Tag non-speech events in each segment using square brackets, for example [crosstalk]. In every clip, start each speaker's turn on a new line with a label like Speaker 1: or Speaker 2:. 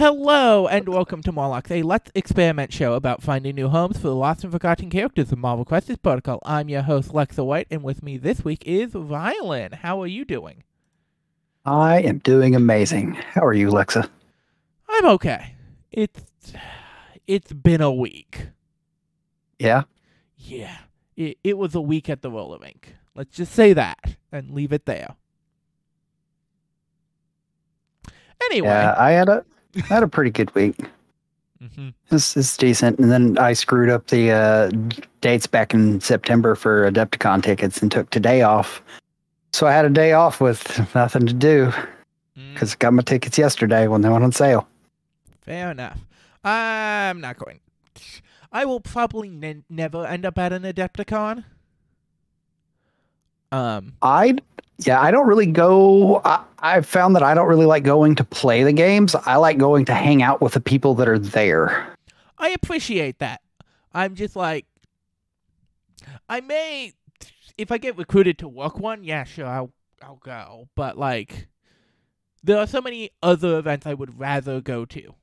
Speaker 1: Hello and welcome to Morlocks, a Let's Experiment show about finding new homes for the lost and forgotten characters of Marvel Crisis Protocol. I'm your host, Lexa White, and with me this week is Rhylin. How are you doing?
Speaker 2: I am doing amazing. How are you, Lexa?
Speaker 1: I'm okay. It's it's been a week.
Speaker 2: Yeah.
Speaker 1: Yeah. It, it was a week at the roller rink. Let's just say that and leave it there. Anyway.
Speaker 2: Yeah, I had a I had a pretty good week.
Speaker 1: Mhm.
Speaker 2: This is decent. And then I screwed up the uh, dates back in September for Adepticon tickets and took today off. So I had a day off with nothing to do
Speaker 1: Mm,
Speaker 2: because I got my tickets yesterday when they went on sale.
Speaker 1: fair enough. I'm not going. I will probably ne- never end up at an Adepticon. Um,
Speaker 2: I yeah, I don't really go. I, I've found that I don't really like going to play the games. I like going to hang out with the people that are there.
Speaker 1: I appreciate that. I'm just like, I may, if I get recruited to work one, yeah, sure, I'll I'll go. But like, there are so many other events I would rather go to.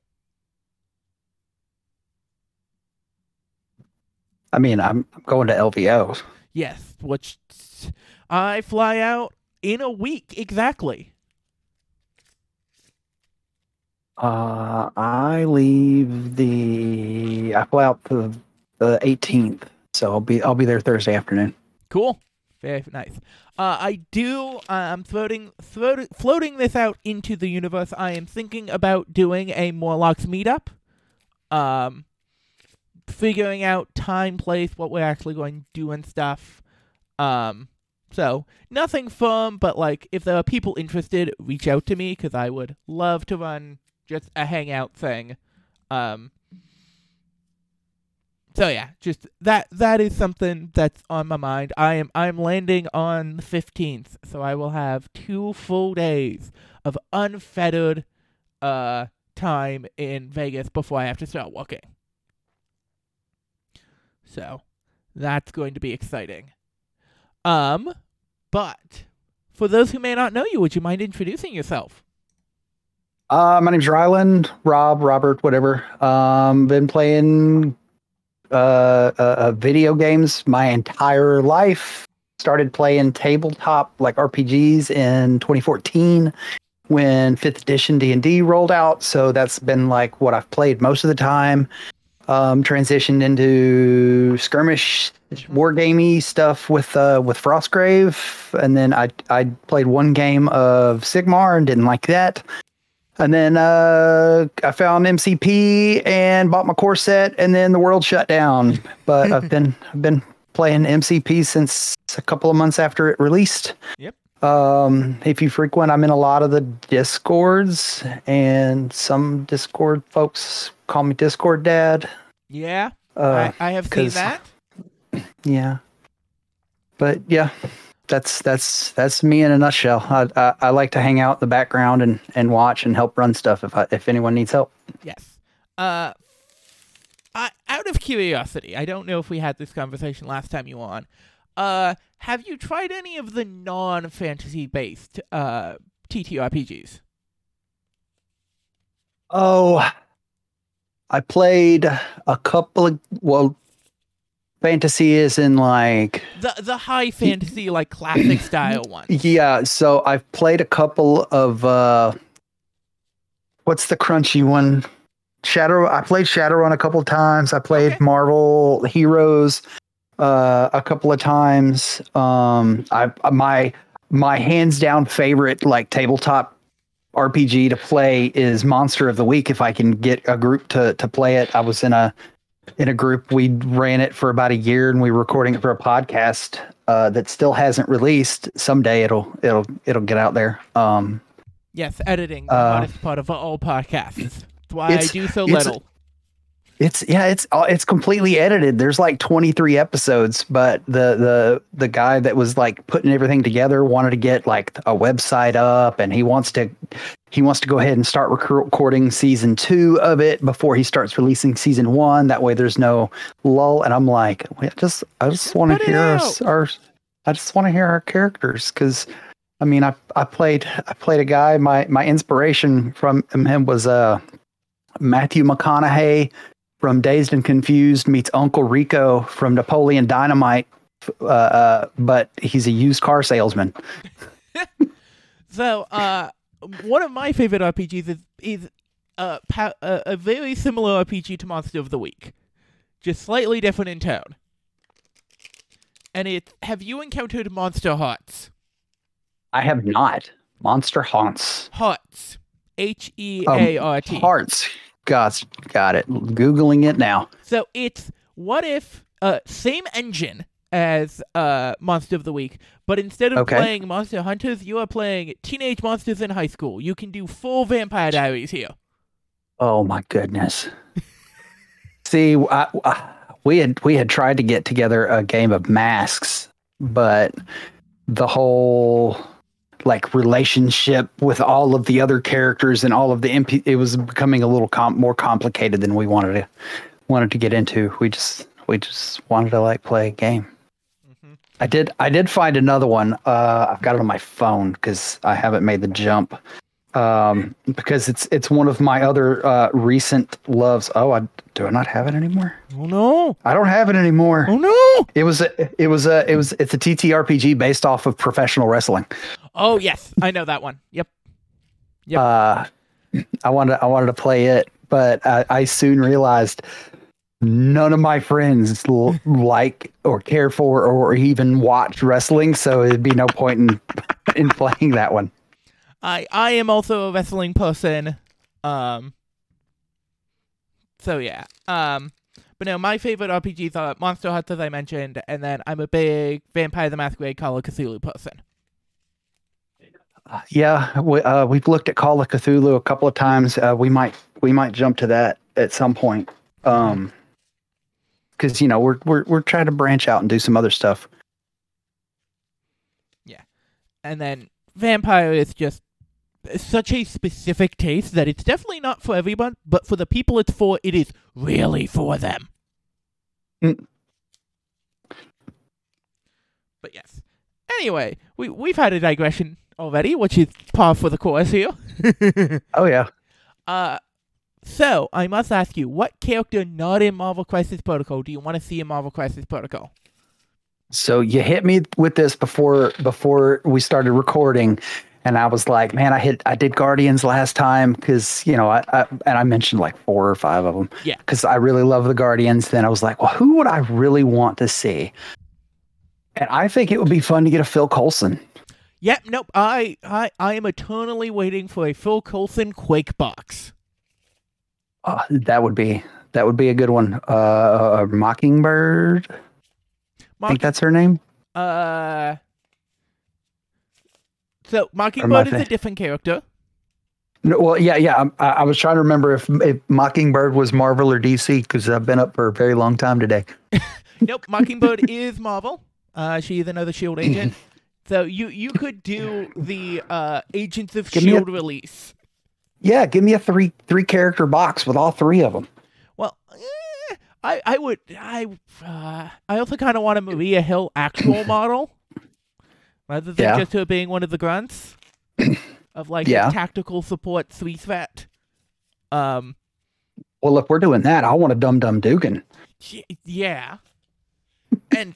Speaker 2: I mean, I'm, I'm going to LVO.
Speaker 1: Yes, which I fly out in a week exactly.
Speaker 2: Uh, I leave the. I fly out the the 18th, so I'll be I'll be there Thursday afternoon.
Speaker 1: Cool. Very nice. Uh, I do. Uh, I'm floating, float, floating this out into the universe. I am thinking about doing a Morlocks meetup. Um, figuring out time, place, what we're actually going to do and stuff. Um, so nothing firm, but like if there are people interested, reach out to me because I would love to run just a hangout thing. Um, so yeah, just that that is something that's on my mind. I am I'm landing on the 15th, so I will have two full days of unfettered uh time in Vegas before I have to start working. So, that's going to be exciting. Um, but for those who may not know you, would you mind introducing yourself?
Speaker 2: Uh, my name's Rhylin, Rob, Robert, whatever. Um, been playing uh, uh, uh video games my entire life. Started playing tabletop like RPGs in 2014 when fifth edition D&D rolled out. So that's been like what I've played most of the time. Um, transitioned into skirmish wargamey stuff with uh, with Frostgrave, and then I I played one game of Sigmar and didn't like that. And then uh, I found MCP and bought my core set, and then the world shut down. But I've [laughs] been I've been playing MCP since a couple of months after it released.
Speaker 1: Yep.
Speaker 2: Um, if you frequent, I'm in a lot of the discords, and some Discord folks call me Discord Dad.
Speaker 1: Yeah,
Speaker 2: Uh,
Speaker 1: I, I have seen that. [clears throat]
Speaker 2: yeah. But yeah, that's that's that's me in a nutshell. I, I I like to hang out in the background and and watch and help run stuff if I, if anyone needs help.
Speaker 1: Yes. Uh, I, out of curiosity, I don't know if we had this conversation last time you were on. Uh, have you tried any of the non-fantasy based uh TTRPGs?
Speaker 2: Oh, I played a couple of well, fantasy is in like
Speaker 1: The the high fantasy like classic [clears throat] style ones.
Speaker 2: yeah. So I've played a couple of uh, what's the crunchy one? Shadow. I played Shadowrun a couple of times. I played
Speaker 1: Okay.
Speaker 2: Marvel Heroes uh, a couple of times. Um, I my my hands down favorite like tabletop RPG to play is Monster of the Week. If I can get a group to to play it, I was in a in a group. We ran it for about a year, and we were recording it for a podcast uh, that still hasn't released. Someday it'll it'll it'll get out there. Um,
Speaker 1: Yes, editing the
Speaker 2: Uh,
Speaker 1: hardest part of all podcasts. That's why I do so little.
Speaker 2: It's yeah, it's uh, it's completely edited. There's like 23 episodes, but the the the guy that was like putting everything together wanted to get like a website up, and he wants to he wants to go ahead and start rec- recording season two of it before he starts releasing season one. That way, there's no lull. And I'm like, "Wait, just I just want to hear our, our I just want to hear our characters because. I mean, I I played I played a guy. My my inspiration from him was uh Matthew McConaughey from Dazed and Confused meets Uncle Rico from Napoleon Dynamite, uh, uh, but he's a used car salesman. [laughs]
Speaker 1: So, uh, one of my favorite RPGs is is uh, pa- uh, a very similar RPG to Monster of the Week, just slightly different in tone. And it Have you encountered Monster Hearts?
Speaker 2: I have not. Monster Haunts.
Speaker 1: Hearts. H E A R T.
Speaker 2: Hearts. Got, got it. Googling it now.
Speaker 1: So it's what if uh same engine as uh Monster of the Week, but instead of
Speaker 2: Okay.
Speaker 1: playing Monster Hunters, you are playing Teenage Monsters in High School. You can do full Vampire Diaries here.
Speaker 2: Oh my goodness. [laughs] See, I, I- we had we had tried to get together a game of masks, but the whole like relationship with all of the other characters and all of the MP, it was becoming a little com- more complicated than we wanted to wanted to get into. We just we just wanted to like play a game.
Speaker 1: Mhm.
Speaker 2: I did I did find another one. Uh, I've got it on my phone because I haven't made the jump. Um, because it's it's one of my other uh, recent loves. Oh, I do I not have it anymore?
Speaker 1: Oh no!
Speaker 2: I don't have it anymore.
Speaker 1: Oh no!
Speaker 2: It was a, it was a it was it's a TTRPG based off of professional wrestling.
Speaker 1: Oh yes, I know that one. Yep. Yep.
Speaker 2: Uh, I wanted I wanted to play it, but I, I soon realized none of my friends l- like or care for or even watch wrestling, so it'd be no point in in playing that one.
Speaker 1: I I am also a wrestling person. Um. So yeah. Um. But no, my favorite RPGs are Monster Hunter, as I mentioned, and then I'm a big Vampire the Masquerade Call of Cthulhu person.
Speaker 2: Yeah, we, uh, we've looked at Call of Cthulhu a couple of times. Uh, we might we might jump to that at some point, um, because you know we're we're we're trying to branch out and do some other stuff.
Speaker 1: Yeah, and then Vampire is just such a specific taste that it's definitely not for everyone, but for the people it's for, it is really for them.
Speaker 2: Mm.
Speaker 1: But yes. Anyway, we we've had a digression already, which is par for the course here. [laughs]
Speaker 2: Oh yeah,
Speaker 1: uh so I must ask you, what character not in Marvel Crisis Protocol do you want to see in Marvel Crisis Protocol?
Speaker 2: so you hit me with this before before we started recording, and I was like, man, I hit I did Guardians last time because you know I, I and I mentioned like four or five of them.
Speaker 1: Yeah.
Speaker 2: because I really love the Guardians. Then I was like, well, who would I really want to see? And I think it would be fun to get a Phil Coulson.
Speaker 1: Yep, nope. I I I am eternally waiting for a Phil Coulson Quake box.
Speaker 2: Uh, that would be that would be a good one. Uh, Mockingbird. I think that's her name.
Speaker 1: Uh. So Mockingbird is a different character.
Speaker 2: No, well, yeah, yeah. I, I was trying to remember if, if Mockingbird was Marvel or DC because I've been up for a very long time today. [laughs]
Speaker 1: Nope, Mockingbird [laughs] is Marvel. Uh, she is another Shield agent. [laughs] So you you could do the uh, Agents of
Speaker 2: Give me a-
Speaker 1: Shield release.
Speaker 2: Yeah, give me a three three character box with all three of them.
Speaker 1: Well, eh, I I would I uh, I also kind of want a Maria Hill actual [laughs] model rather than
Speaker 2: Yeah.
Speaker 1: just her being one of the grunts of like
Speaker 2: Yeah.
Speaker 1: tactical support three threat. Um,
Speaker 2: Well, if we're doing that, I want a Dum Dum Dugan.
Speaker 1: yeah, and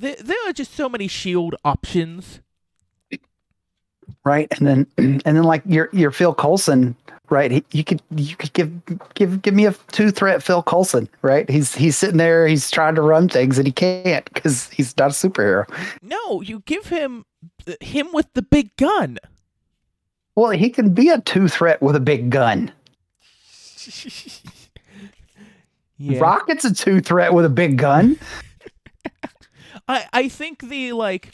Speaker 1: there there are just so many Shield options.
Speaker 2: right? And then [clears throat] and then like your your Phil Coulson, right? He, you could you could give give give me a two threat Phil Coulson, right? He's he's sitting there, he's trying to run things and he can't because he's not a superhero.
Speaker 1: No, you give him uh, him with the big gun.
Speaker 2: Well, he can be a two threat with a big gun. [laughs]
Speaker 1: yeah.
Speaker 2: Rocket's a two threat with a big gun.
Speaker 1: I I think the like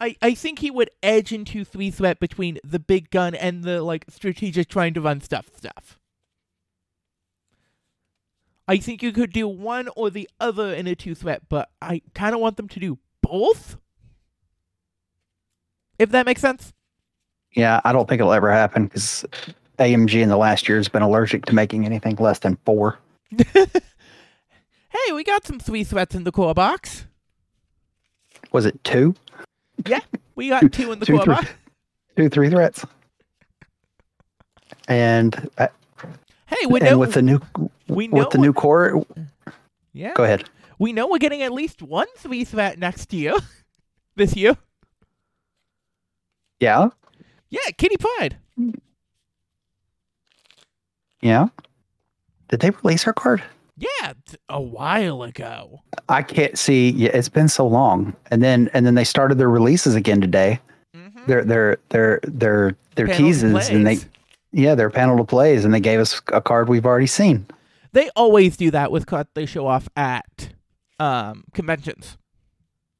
Speaker 1: I I think he would edge into three threat between the big gun and the like strategic trying to run stuff stuff. I think you could do one or the other in a two threat, but I kind of want them to do both. If that makes sense.
Speaker 2: Yeah, I don't think it'll ever happen because AMG in the last year has been allergic to making anything less than four. [laughs]
Speaker 1: Hey, we got some three threats in the core box.
Speaker 2: Was it two?
Speaker 1: Yeah, We got two in the
Speaker 2: Two,
Speaker 1: core
Speaker 2: three.
Speaker 1: box. [laughs]
Speaker 2: Two, three threats. And uh,
Speaker 1: Hey, we
Speaker 2: and
Speaker 1: know
Speaker 2: with the new
Speaker 1: we know
Speaker 2: with the new core.
Speaker 1: yeah.
Speaker 2: Go ahead.
Speaker 1: We know we're getting at least one three threat next year. [laughs] this year.
Speaker 2: Yeah,
Speaker 1: Yeah, Kitty Pryde.
Speaker 2: yeah. Did they release her card?
Speaker 1: Yeah, a while ago.
Speaker 2: I can't see. Yeah, it's been so long. And then and then they started their releases again today.
Speaker 1: Mm-hmm.
Speaker 2: Their their their their their
Speaker 1: Panel
Speaker 2: teases and they yeah their panel to plays and they gave us a card we've already seen.
Speaker 1: They always do that with cards they show off at um conventions.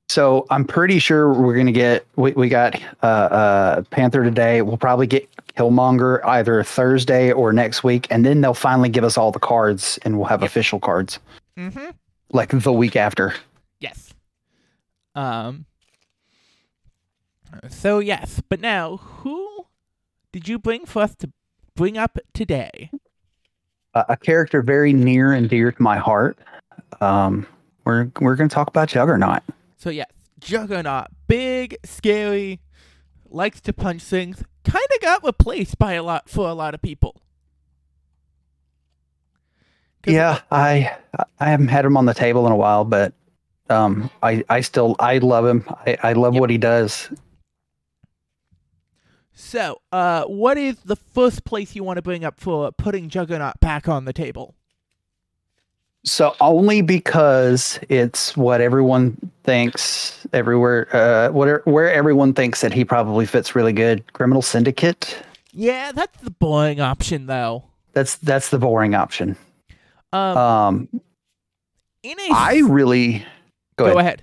Speaker 2: So I'm pretty sure we're gonna get we, we got uh, uh, Panther today. We'll probably get Killmonger either Thursday or next week, and then they'll finally give us all the cards, and we'll have
Speaker 1: Yep.
Speaker 2: official cards
Speaker 1: Mm-hmm.
Speaker 2: like the week after.
Speaker 1: Yes. Um. So yes, but now who did you bring for us to bring up today?
Speaker 2: Uh, a character very near and dear to my heart. Um, we're we're gonna talk about Juggernaut.
Speaker 1: So yes, Juggernaut, big, scary, likes to punch things. Kind of got replaced by a lot for a lot of people.
Speaker 2: Yeah, I I haven't had him on the table in a while, but um, I I still I love him. I, I love
Speaker 1: Yep.
Speaker 2: what he does.
Speaker 1: So, uh, what is the first place you want to bring up for putting Juggernaut back on the table?
Speaker 2: So only because it's what everyone thinks everywhere, uh, where where everyone thinks that he probably fits really good. Criminal Syndicate.
Speaker 1: Yeah, that's the boring option though.
Speaker 2: That's that's the boring option.
Speaker 1: Um,
Speaker 2: Um,
Speaker 1: in a
Speaker 2: I really go,
Speaker 1: go
Speaker 2: ahead.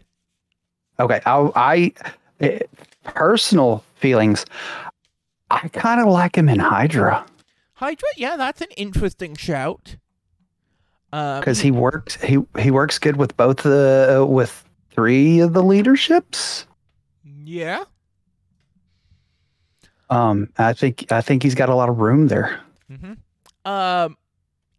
Speaker 1: ahead.
Speaker 2: Okay, I, I eh, personal feelings. I kind of like him in Hydra
Speaker 1: Hydra, yeah, that's an interesting shout. Um,
Speaker 2: because he works he he works good with both the uh, with three of the leaderships.
Speaker 1: yeah,
Speaker 2: Um, I think I think he's got a lot of room there.
Speaker 1: Mm-hmm. Um,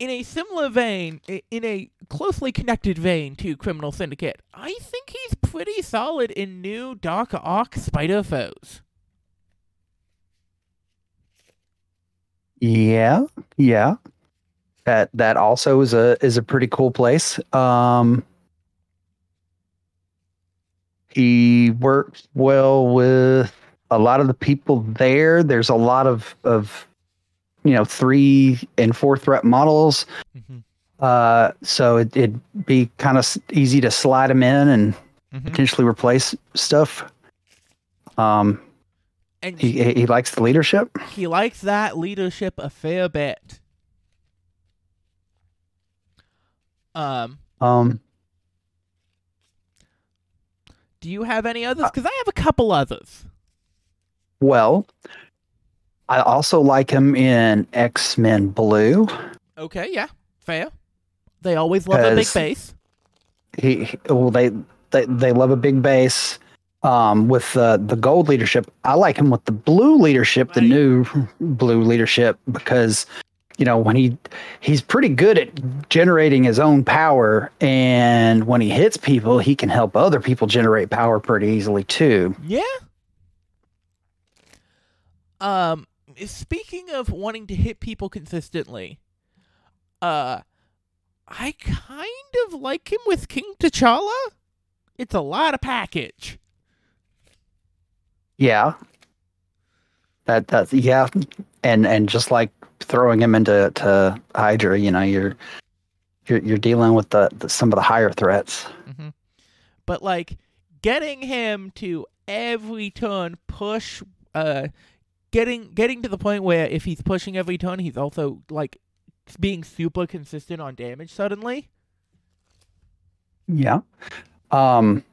Speaker 1: in a similar vein, in a closely connected vein to Criminal Syndicate, I think he's pretty solid in new Dark Arc Spider Foes.
Speaker 2: Yeah, yeah. That that also is a is a pretty cool place. Um he works well with a lot of the people there. There's a lot of of you know, three and four threat models.
Speaker 1: Mm-hmm.
Speaker 2: Uh so it, it'd be kind of easy to slide them in and
Speaker 1: Mm-hmm.
Speaker 2: potentially replace stuff. Um
Speaker 1: And
Speaker 2: he he he likes the leadership.
Speaker 1: he likes that leadership a fair bit. Um,
Speaker 2: Um
Speaker 1: do you have any others? Because I have a couple others.
Speaker 2: Well, I also like him in X Men Blue.
Speaker 1: Okay, yeah, fair. They always love a big base.
Speaker 2: He, he well, they, they they love a big base. Um, with uh, the gold leadership, I like him with the blue leadership, the new blue leadership, because you know when he he's pretty good at generating his own power, and when he hits people, he can help other people generate power pretty easily too.
Speaker 1: Yeah. Um, speaking of wanting to hit people consistently, uh, I kind of like him with King T'Challa. It's a lot of package.
Speaker 2: Yeah. That that's yeah, and and just like throwing him into to Hydra, you know, you're you're you're dealing with the, the some of the higher threats.
Speaker 1: hmm But like getting him to every turn push, uh, getting getting to the point where if he's pushing every turn, he's also like being super consistent on damage suddenly.
Speaker 2: Yeah. Um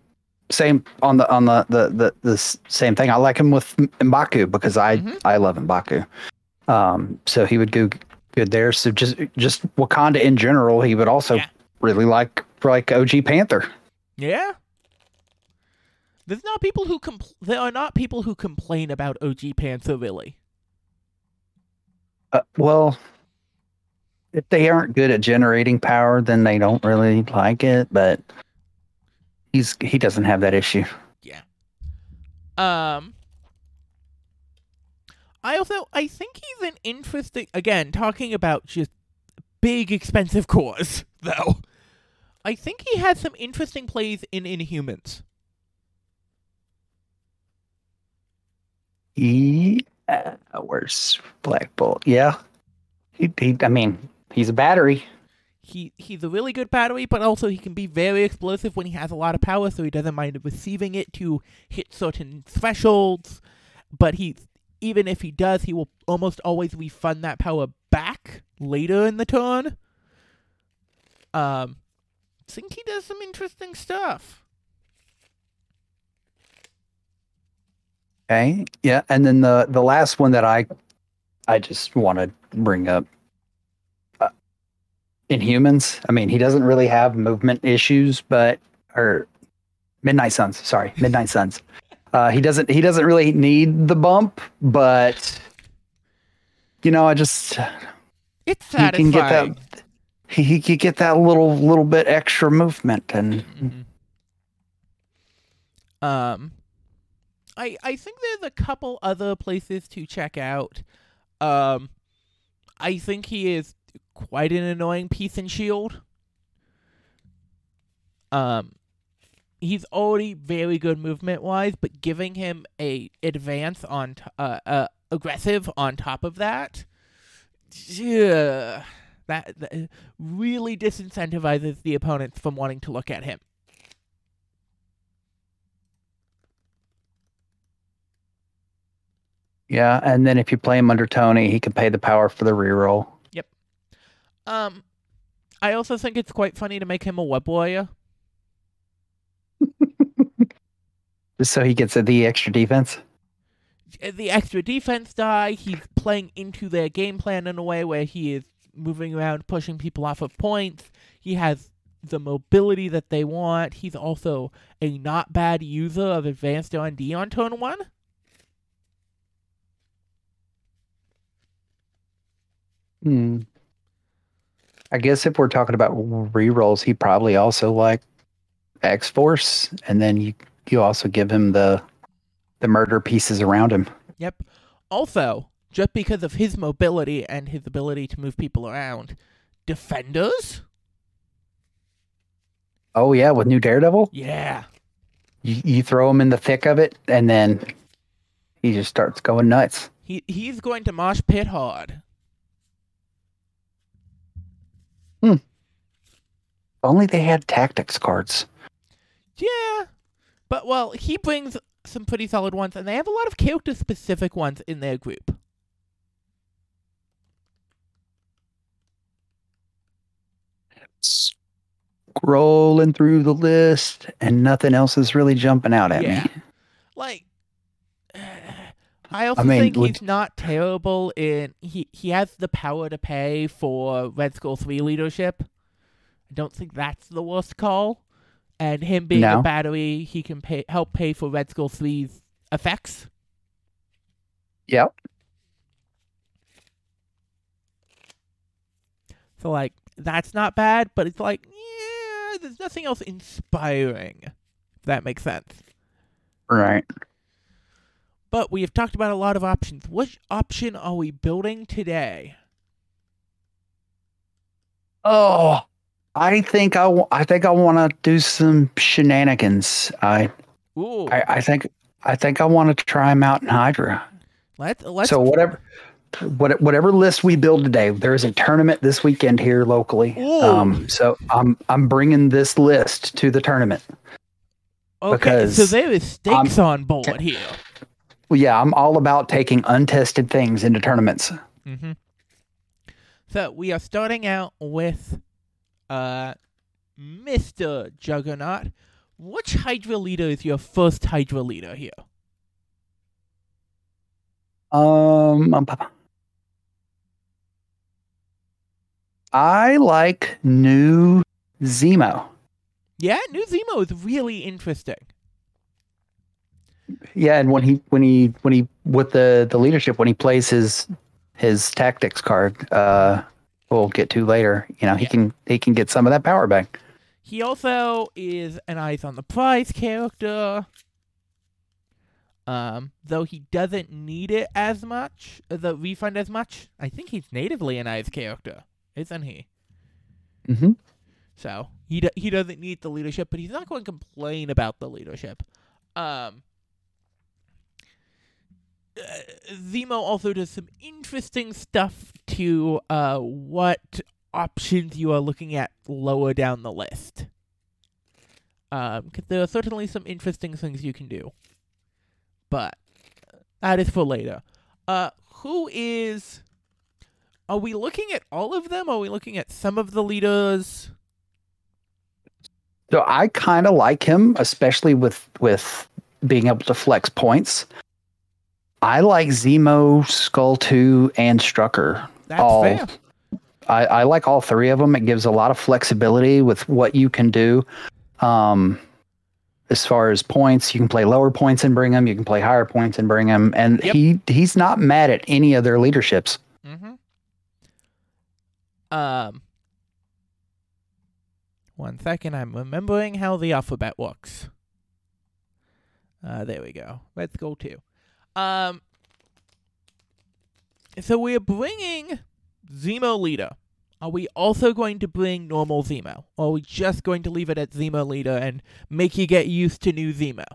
Speaker 2: same on the on the the the, the same thing. I like him with Mbaku because I
Speaker 1: Mhm.
Speaker 2: I love Mbaku. Um so he would go good there. So just just Wakanda in general, he would also
Speaker 1: Yeah.
Speaker 2: really like like OG Panther.
Speaker 1: Yeah. There's not people who compl- there are not people who complain about OG Panther really.
Speaker 2: Uh, well, if they aren't good at generating power, then they don't really like it. But he's he doesn't have that issue. Yeah.
Speaker 1: Um I also I think he's an interesting again talking about just big expensive cores, [laughs] though. I think he has some interesting plays in Inhumans.
Speaker 2: He, uh, where's Black Bolt? Yeah, he, he. I mean, he's a battery.
Speaker 1: He he's a really good battery, but also he can be very explosive when he has a lot of power, so he doesn't mind receiving it to hit certain thresholds. But he, even if he does, he will almost always refund that power back later in the turn. Um, think he does some interesting stuff.
Speaker 2: Okay. Yeah, and then the the last one that I I just want to bring up uh, Inhumans. I mean, he doesn't really have movement issues, but or Midnight Suns. Sorry, Midnight Suns. Uh, he doesn't he doesn't really need the bump, but you know, I just
Speaker 1: It's satisfying.
Speaker 2: he can get that he, he can get that little little bit extra movement and
Speaker 1: Mhm. Um, I I think there's a couple other places to check out. Um, I think he is quite an annoying piece in Shield. Um, he's already very good movement wise, but giving him a advance on t- uh, uh aggressive on top of that, yeah, that, that really disincentivizes the opponents from wanting to look at him.
Speaker 2: yeah, and then if you play him under Tony, he can pay the power for the reroll. Yep.
Speaker 1: Um, I also think it's quite funny to make him a web warrior.
Speaker 2: Just so he gets the extra defense.
Speaker 1: The extra defense die, he's playing into their game plan in a way where he is moving around, pushing people off of points. He has the mobility that they want. He's also a not bad user of advanced R&D on turn one.
Speaker 2: Hmm. I guess if we're talking about rerolls, he probably also like X Force, and then you you also give him the the murder pieces around him.
Speaker 1: Yep. Also, just because of his mobility and his ability to move people around, defenders?
Speaker 2: Oh yeah, with new Daredevil,
Speaker 1: Yeah.
Speaker 2: you, you throw him in the thick of it, and then he just starts going nuts.
Speaker 1: He he's going to mosh pit hard. Hmm.
Speaker 2: If only they had tactics cards.
Speaker 1: But well, he brings some pretty solid ones and they have a lot of character specific ones in their group.
Speaker 2: Scrolling through the list, and nothing else is really jumping out at
Speaker 1: Yeah.
Speaker 2: me.
Speaker 1: Like [sighs] I also
Speaker 2: mean,
Speaker 1: think he's not terrible in he he has the power to pay for Red Skull 3 leadership. I don't think that's the worst call. And him being a battery, he can pay help pay for Red Skull 3's effects.
Speaker 2: Yep.
Speaker 1: So like that's not bad, but it's like yeah, there's nothing else inspiring. If that makes sense.
Speaker 2: Right.
Speaker 1: But we have talked about a lot of options. Which option are we building today?
Speaker 2: Oh, I think I, I think I want to do some shenanigans. I,
Speaker 1: Ooh,
Speaker 2: I, I think I think I want to try them out in Hydra.
Speaker 1: let's let's
Speaker 2: so whatever, what, whatever list we build today, there is a tournament this weekend here locally.
Speaker 1: Ooh.
Speaker 2: Um, so I'm I'm bringing this list to the tournament.
Speaker 1: okay.
Speaker 2: because
Speaker 1: So there is stakes on board here.
Speaker 2: Well, yeah, I'm all about taking untested things into tournaments.
Speaker 1: Mm-hmm. So we are starting out with uh Mr. Juggernaut. Which Hydra leader is your first Hydra leader here?
Speaker 2: Um, um, I like new Zemo.
Speaker 1: Yeah, New Zemo is really interesting.
Speaker 2: Yeah, and when he when he when he with the the leadership when he plays his his tactics card, uh, we'll get to later. You know, he
Speaker 1: Yeah.
Speaker 2: can he can get some of that power back.
Speaker 1: He also is an eyes on the prize character. Um, though he doesn't need it as much, the refund as much. I think he's natively an eyes character. isn't he?
Speaker 2: Mm-hmm.
Speaker 1: So he do- he doesn't need the leadership, but he's not going to complain about the leadership. Um, uh, Zemo also does some interesting stuff to uh, what options you are looking at lower down the list. Um, 'cause there are certainly some interesting things you can do, but that is for later. Uh, who is? Are we looking at all of them? Are we looking at some of the leaders?
Speaker 2: So I kind of like him, especially with with being able to flex points. I like Zemo, Skull Two, and Strucker.
Speaker 1: That's
Speaker 2: all.
Speaker 1: fair.
Speaker 2: I, I like all three of them. It gives a lot of flexibility with what you can do. Um, as far as points, you can play lower points and bring them. You can play higher points and bring them. And
Speaker 1: Yep.
Speaker 2: he he's not mad at any of their leaderships.
Speaker 1: Mm-hmm. Um. One second, I'm remembering how the alphabet works. Uh, there we go. Let's go to. Um. So we're bringing Zemo leader. Are we also going to bring normal Zemo? Or are we just going to leave it at Zemo leader and make you get used to new Zemo?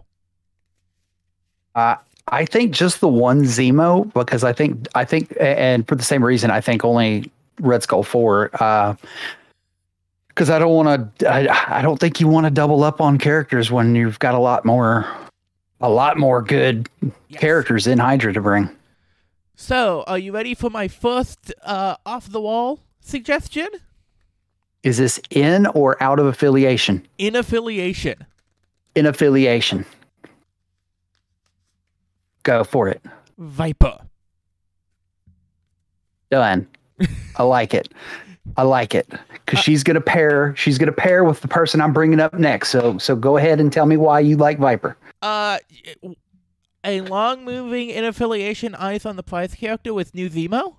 Speaker 2: Uh, I think just the one Zemo because I think I think and for the same reason I think only Red Skull four. Uh, Because I don't want to. I, I don't think you want to double up on characters when you've got a lot more, a lot more good
Speaker 1: Yes.
Speaker 2: characters in Hydra to bring.
Speaker 1: So, are you ready for my first uh, off the wall suggestion?
Speaker 2: Is this in or out of affiliation?
Speaker 1: In affiliation.
Speaker 2: In affiliation. Go for it.
Speaker 1: Viper.
Speaker 2: Done. I like it. I like it because she's gonna pair. She's gonna pair with the person I'm bringing up next. So so go ahead and tell me why you like Viper.
Speaker 1: Uh, a long moving in affiliation eyes on the prize character with new Zemo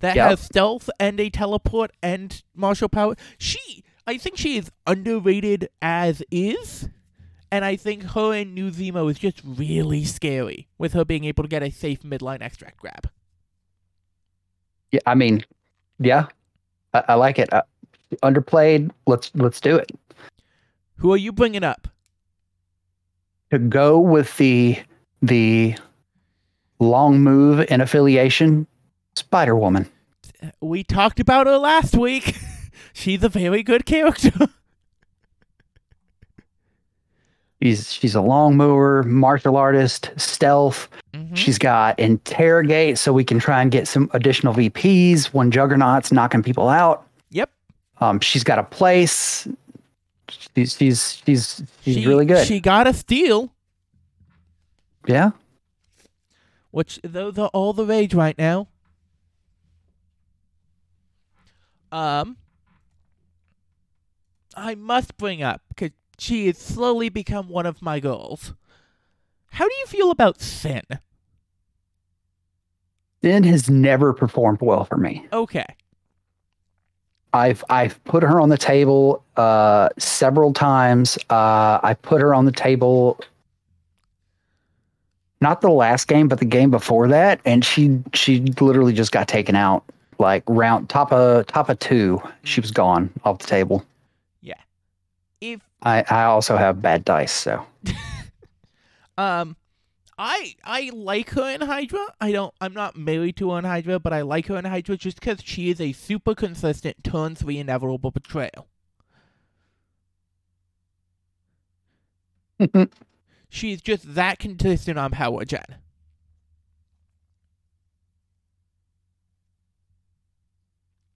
Speaker 1: that
Speaker 2: Yep.
Speaker 1: has stealth and a teleport and martial power. She, I think she is underrated as is. And I think her and New Zemo is just really scary with her being able to get a safe midline extract grab.
Speaker 2: Yeah, I mean, yeah, I, I like it. Uh, underplayed. Let's let's do it.
Speaker 1: Who are you bringing up?
Speaker 2: To go with the the long move in affiliation, Spider Woman.
Speaker 1: We talked about her last week. [laughs] She's a very good character. [laughs]
Speaker 2: She's she's a long mover, martial artist, stealth.
Speaker 1: Mhm.
Speaker 2: She's got interrogate, so we can try and get some additional VPs when Juggernaut's knocking people out.
Speaker 1: Yep.
Speaker 2: Um, she's got a place. She's she's she's she's
Speaker 1: she,
Speaker 2: really good.
Speaker 1: She got a steal,
Speaker 2: yeah.
Speaker 1: which those are all the rage right now. Um, I must bring up because she has slowly become one of my goals. How do you feel about Sin?
Speaker 2: Sin has never performed well for me.
Speaker 1: Okay.
Speaker 2: I've I've put her on the table uh, several times. Uh, I put her on the table. Not the last game, but the game before that, and she she literally just got taken out. Like round top of top of two, she was gone off the table. Yeah.
Speaker 1: If
Speaker 2: I I also have bad dice, so [laughs]
Speaker 1: um, I I like her in Hydra. I don't. I'm not married to her in Hydra, but I like her in Hydra just because she is a super consistent turn three inevitable betrayal. [laughs] She's just that consistent on power gen.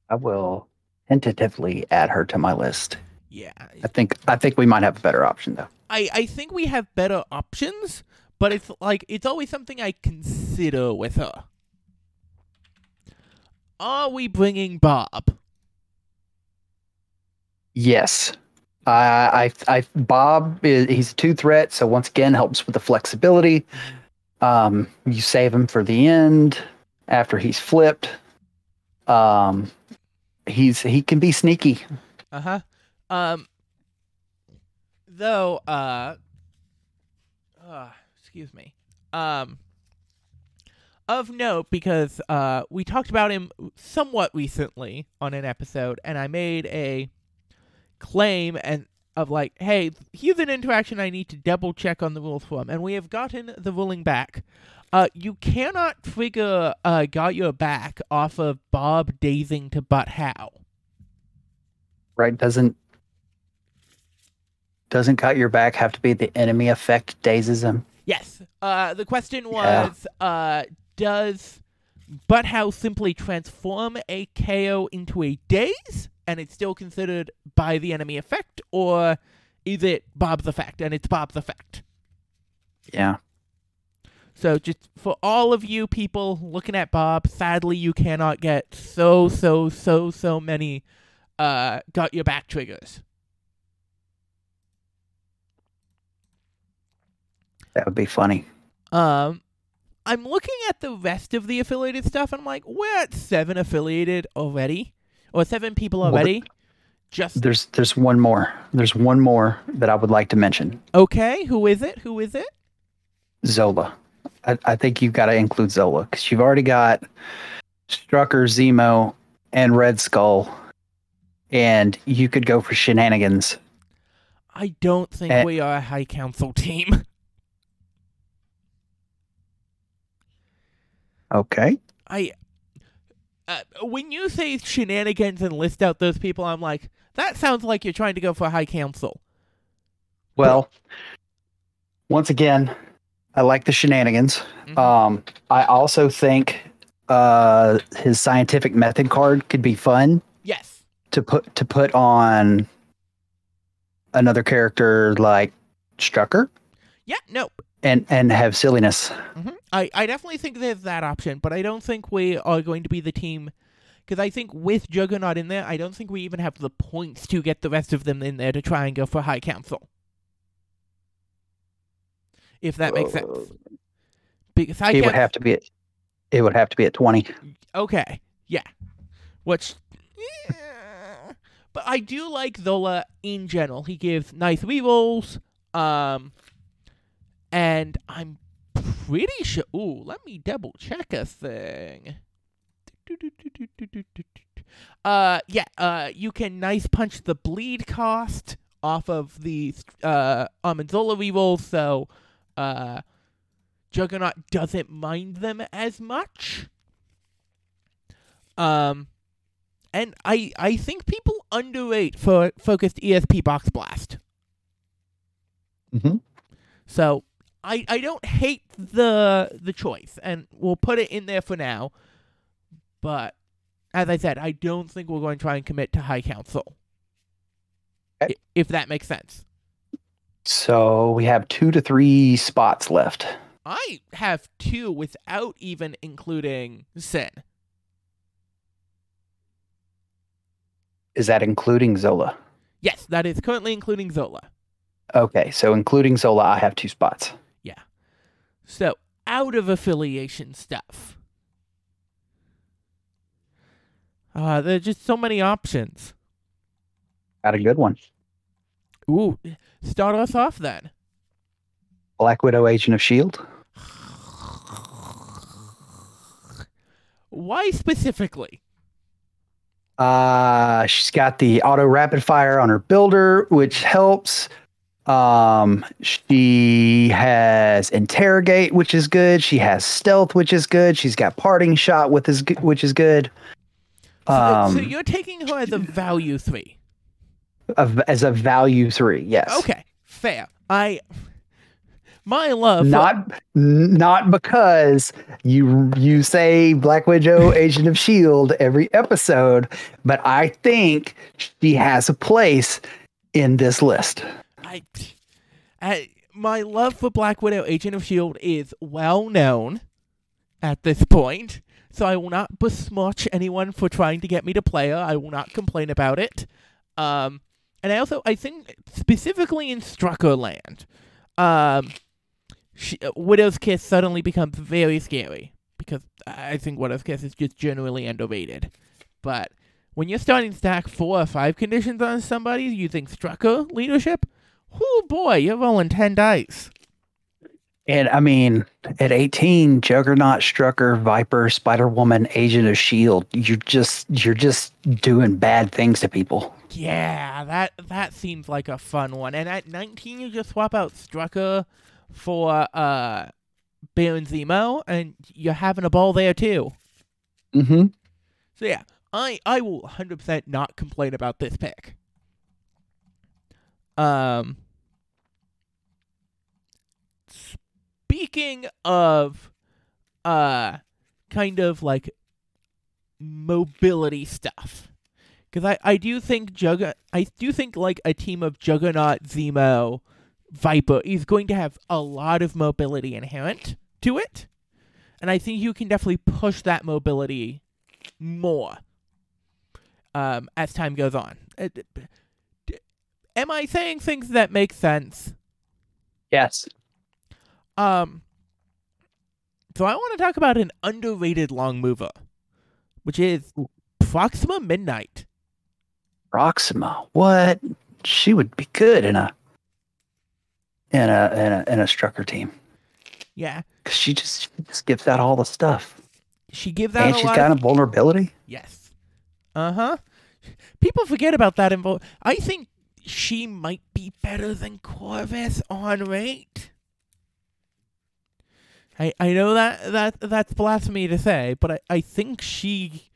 Speaker 2: I will tentatively add her to my list.
Speaker 1: Yeah,
Speaker 2: I think I think we might have a better option though.
Speaker 1: I I think we have better options, but it's like it's always something I consider with her. Are we bringing Bob?
Speaker 2: Yes. Uh, I, I, Bob, is, he's a two threat, so once again helps with the flexibility. Um, you save him for the end after he's flipped. Um, he's he can be sneaky.
Speaker 1: Uh huh. Um. Though, uh, uh, excuse me. Um, of note because uh, we talked about him somewhat recently on an episode, and I made a claim and of like, hey, here's an interaction I need to double check on the rules for him, and we have gotten the ruling back. Uh, you cannot trigger uh, got your back off of Bob dazing to But How.
Speaker 2: Right? Doesn't doesn't "Got your back have to be the enemy effect dazes him?
Speaker 1: Yes. Uh, the question
Speaker 2: Yeah.
Speaker 1: was, uh, does But How simply transform a KO into a daze, and it's still considered by the enemy effect, or is it Bob's effect, and it's Bob's effect?
Speaker 2: Yeah.
Speaker 1: So just for all of you people looking at Bob, sadly you cannot get so so so so many uh got your back triggers.
Speaker 2: That would be funny.
Speaker 1: Um I'm looking at the rest of the affiliated stuff I'm like, we're at seven affiliated already. Or seven people
Speaker 2: Well,
Speaker 1: already. Just
Speaker 2: There's there's one more. There's one more that I would like to mention.
Speaker 1: okay, who is it? Who is it?
Speaker 2: Zola. I, I think you've got to include Zola because you've already got Strucker, Zemo, and Red Skull, and you could go for shenanigans.
Speaker 1: I don't think
Speaker 2: Eh.
Speaker 1: we are a high council team. [laughs]
Speaker 2: Okay.
Speaker 1: I uh, when you say shenanigans and list out those people, I'm like, that sounds like you're trying to go for high council.
Speaker 2: Well, once again, I like the shenanigans.
Speaker 1: Mhm.
Speaker 2: Um, I also think uh, his scientific method card could be fun
Speaker 1: yes.
Speaker 2: to put to put on another character like Strucker
Speaker 1: Yeah. No.
Speaker 2: And and have silliness.
Speaker 1: hmm I I definitely think there's that option, but I don't think we are going to be the team. Because I think with Juggernaut in there, I don't think we even have the points to get the rest of them in there to try and go for high council. If that makes sense. Because high
Speaker 2: It would have to be. At, it would have to be at twenty.
Speaker 1: Okay, yeah. Which, yeah. but I do like Zola in general. He gives nice rerolls, um, and I'm pretty sure. Ooh, let me double check a thing. Uh, yeah. Uh, you can nice punch the bleed cost off of the uh Arnim Zola rerolls, so uh, Juggernaut doesn't mind them as much. Um, and I I think people underrate for focused ESP box blast.
Speaker 2: Mhm.
Speaker 1: So I I don't hate the the choice, and we'll put it in there for now. But as I said, I don't think we're going to try and commit to High Council.
Speaker 2: Okay.
Speaker 1: If that makes sense.
Speaker 2: So we have two to three spots left.
Speaker 1: I have two without even including Sin.
Speaker 2: Is that including Zola?
Speaker 1: Yes, that is currently including Zola.
Speaker 2: Okay, so including Zola, I have two spots.
Speaker 1: So, out of affiliation stuff. Uh, there are just so many options.
Speaker 2: Got a good one.
Speaker 1: Ooh, start us off then.
Speaker 2: Black Widow, Agent of Shield.
Speaker 1: Why specifically?
Speaker 2: Uh, she's got the auto rapid fire on her builder, which helps. Um, she has interrogate, which is good. She has stealth, which is good. She's got parting shot, with is which is good.
Speaker 1: So,
Speaker 2: Um,
Speaker 1: so you're taking her as a value three.
Speaker 2: of- as a value three, yes.
Speaker 1: Okay, fair. I. My love. for-
Speaker 2: Not not because you you say Black Widow, Agent of Shield every episode, but I think she has a place in this list.
Speaker 1: I, I, my love for Black Widow, Agent of S.H.I.E.L.D. Is well known at this point, so I will not besmirch anyone for trying to get me to play her. I will not complain about it. Um, and I also, I think, specifically in Strucker Land, um, she, uh, Widow's Kiss suddenly becomes very scary because I think Widow's Kiss is just generally underrated. But when you're starting stack four or five conditions on somebody using Strucker leadership, Oh boy, you're rolling ten dice.
Speaker 2: And I mean, at 18, Juggernaut, Strucker, Viper, Spider Woman, Agent of Shield, you're just you're just doing bad things to people.
Speaker 1: Yeah, that that seems like a fun one. And at 19, you just swap out Strucker for uh Baron Zemo, and you're having a ball there too.
Speaker 2: Mm-hmm.
Speaker 1: So yeah, I I will 100% not complain about this pick. Um speaking of uh kind of like mobility stuff because I, I do think Jugg I do think like a team of Juggernaut, Zemo, Viper is going to have a lot of mobility inherent to it, and I think you can definitely push that mobility more um, as time goes on. D- Am I saying things that make sense?
Speaker 2: Yes.
Speaker 1: Um, so I want to talk about an underrated long mover, which is Proxima Midnight.
Speaker 2: Proxima. What? She would be good in a in a in a in a Strucker team.
Speaker 1: Yeah,
Speaker 2: 'Cause she just she just gives out all the stuff.
Speaker 1: she gives out
Speaker 2: And she's got
Speaker 1: of-
Speaker 2: a vulnerability.
Speaker 1: yes. Uh huh. People forget about that. Invo- I think she might be better than Corvus on rate. I I know that that that's blasphemy to say, but I, I think she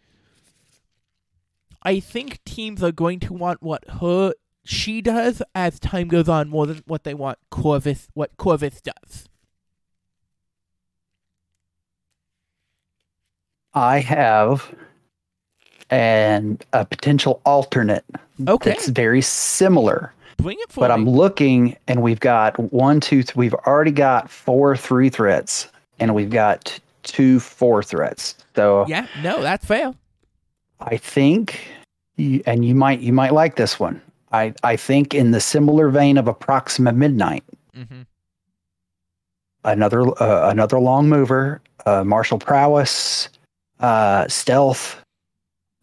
Speaker 1: I think teams are going to want what her she does as time goes on more than what they want Corvus what Corvus does.
Speaker 2: I have and a potential alternate
Speaker 1: Okay.
Speaker 2: that's very similar.
Speaker 1: Bring it for
Speaker 2: But
Speaker 1: me.
Speaker 2: I'm looking, and we've got one, two, th- we've already got four three threats, and we've got two four threats. So
Speaker 1: yeah, no, that's fair.
Speaker 2: I think, and you might you might like this one. I I think in the similar vein of a Proxima Midnight,
Speaker 1: Mm-hmm.
Speaker 2: another uh, another long mover, uh, martial prowess, uh, stealth,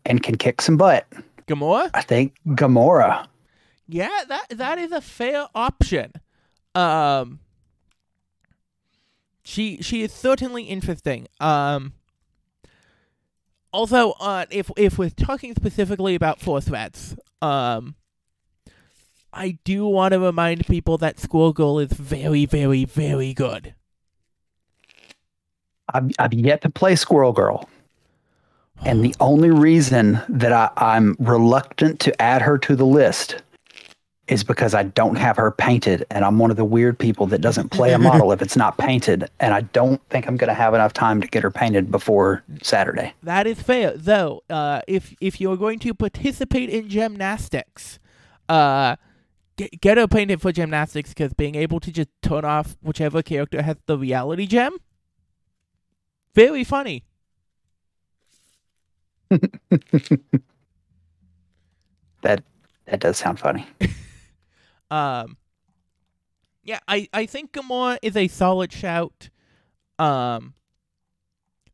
Speaker 2: and can kick some butt.
Speaker 1: Gamora?
Speaker 2: I think Gamora.
Speaker 1: Yeah, that that is a fair option. Um she she is certainly interesting. Um also uh if if we're talking specifically about four threats, um I do want to remind people that Squirrel Girl is very, very, very good.
Speaker 2: I've, I've yet to play Squirrel Girl. And the only reason that I, I'm reluctant to add her to the list is because I don't have her painted. And I'm one of the weird people that doesn't play a model if it's not painted. And I don't think I'm going to have enough time to get her painted before Saturday.
Speaker 1: That is fair, though. Uh, if if you're going to participate in gymnastics, uh, get, get her painted for gymnastics because being able to just turn off whichever character has the reality gem, very funny.
Speaker 2: That that does sound funny. [laughs]
Speaker 1: Um, yeah, I I think Gamora is a solid shout. Um,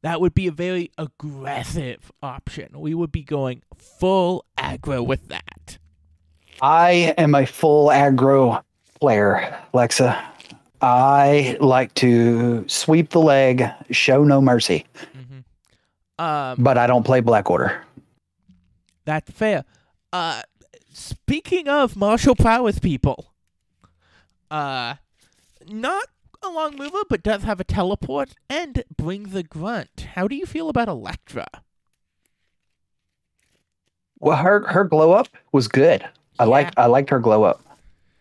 Speaker 1: that would be a very aggressive option. We would be going full aggro with that.
Speaker 2: I am a full aggro player, Lexa. I like to sweep the leg, show no mercy,
Speaker 1: Um,
Speaker 2: but I don't play Black Order.
Speaker 1: That's fair. Uh, speaking of martial prowess people, uh, not a long mover, but does have a teleport and brings a grunt. How do you feel about Elektra?
Speaker 2: Well, her her glow up was good. I like I liked her glow up.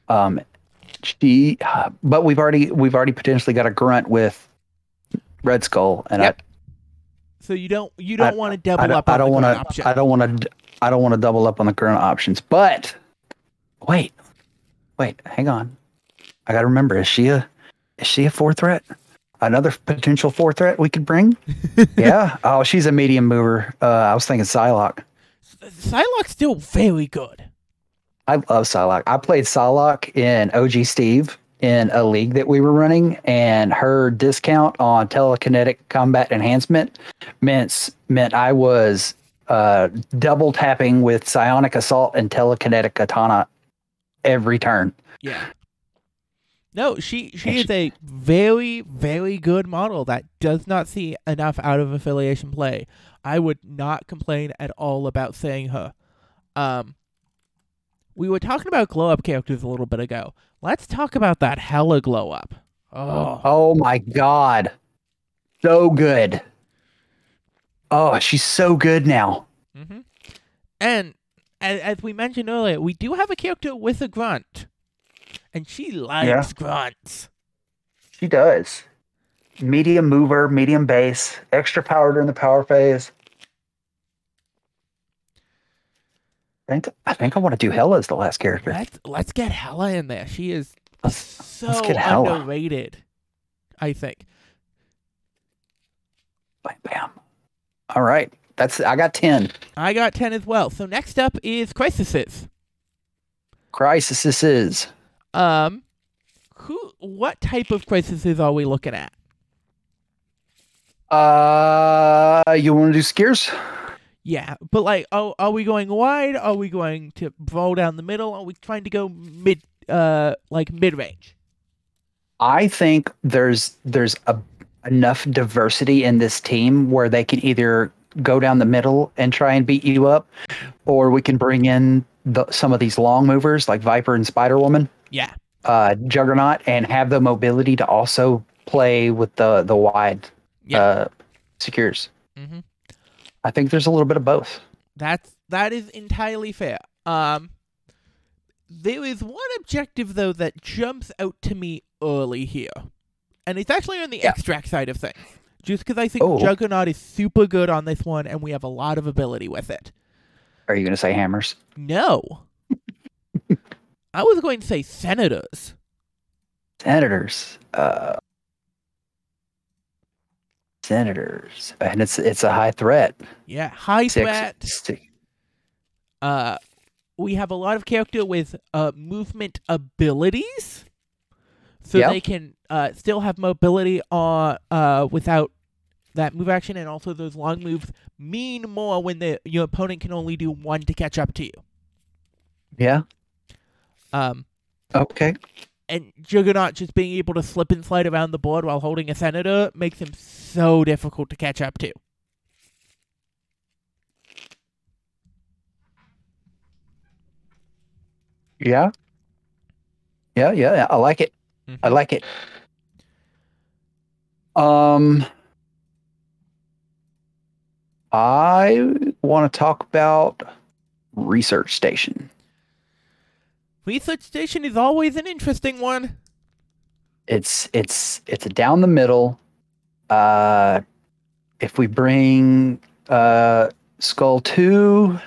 Speaker 2: Um, she, but we've already we've already potentially got a grunt with Red Skull, and
Speaker 1: Yep. So you don't you don't want to
Speaker 2: I, I
Speaker 1: double up
Speaker 2: I
Speaker 1: on
Speaker 2: don't
Speaker 1: the
Speaker 2: want to. I don't want to I don't want to double up on the current options. But wait, wait, hang on. I got to remember is she a is she a four threat? Another potential four threat we could bring? [laughs] yeah. Oh, she's a medium mover. Uh, I was thinking Psylocke.
Speaker 1: Psylocke's still very good.
Speaker 2: I love Psylocke. I played Psylocke in OG Steve in a league that we were running, and her discount on telekinetic combat enhancement meant meant I was uh, double tapping with psionic assault and telekinetic katana every turn.
Speaker 1: Yeah. No, she she is a very very good model that does not see enough out of affiliation play. I would not complain at all about saying her. Um, we were talking about glow up characters a little bit ago. Let's talk about that hella glow up. Oh,
Speaker 2: Oh my god. So good. Oh, she's so good now.
Speaker 1: hmm and as, as we mentioned earlier, we do have a character with a grunt, and she likes
Speaker 2: Yeah.
Speaker 1: grunts.
Speaker 2: She does. Medium mover, medium base, extra power during the power phase. I think I think I want to do Hela as the last character.
Speaker 1: Let's let's get Hela in there. She is
Speaker 2: Let's-
Speaker 1: so
Speaker 2: let's get Hela.
Speaker 1: underrated. I think.
Speaker 2: Bam, bam. All right. That's I got 10.
Speaker 1: I got ten as well. So next up is Crisis.
Speaker 2: Crisis is.
Speaker 1: Um, who? What type of crises are we looking at?
Speaker 2: Uh you want to do Skiers?
Speaker 1: Yeah, but like, oh, are we going wide? Are we going to roll down the middle? Are we trying to go mid, uh, like mid range?
Speaker 2: I think there's there's a, enough diversity in this team where they can either go down the middle and try and beat you up, or we can bring in the, some of these long movers like Viper and Spider Woman,
Speaker 1: Yeah,
Speaker 2: uh, Juggernaut, and have the mobility to also play with the the wide
Speaker 1: Yeah.
Speaker 2: uh, secures.
Speaker 1: hmm
Speaker 2: I think there's a little bit of both.
Speaker 1: that's that is entirely fair. Um, there is one objective though that jumps out to me early here, and it's actually on the
Speaker 2: Yeah.
Speaker 1: extract side of things. Just because I think
Speaker 2: Oh.
Speaker 1: Juggernaut is super good on this one, and we have a lot of ability with it.
Speaker 2: Are you going to say hammers?
Speaker 1: No. [laughs] I was going to say senators.
Speaker 2: Senators. Uh, senators, and it's it's a high threat.
Speaker 1: Yeah, high
Speaker 2: Six,
Speaker 1: threat.
Speaker 2: six-
Speaker 1: Uh, we have a lot of character with uh movement abilities, so
Speaker 2: Yeah.
Speaker 1: they can uh still have mobility on uh without that move action, and also those long moves mean more when the your opponent can only do one to catch up to you.
Speaker 2: Yeah.
Speaker 1: Um,
Speaker 2: Okay.
Speaker 1: And Juggernaut just being able to slip and slide around the board while holding a senator makes him so difficult to catch up to.
Speaker 2: Yeah. Yeah, yeah, yeah. I like it. I
Speaker 1: Mhm.
Speaker 2: like it. Um I want to talk about research station.
Speaker 1: Research station is always an interesting one.
Speaker 2: It's it's it's down the middle. Uh if we bring uh Skull 2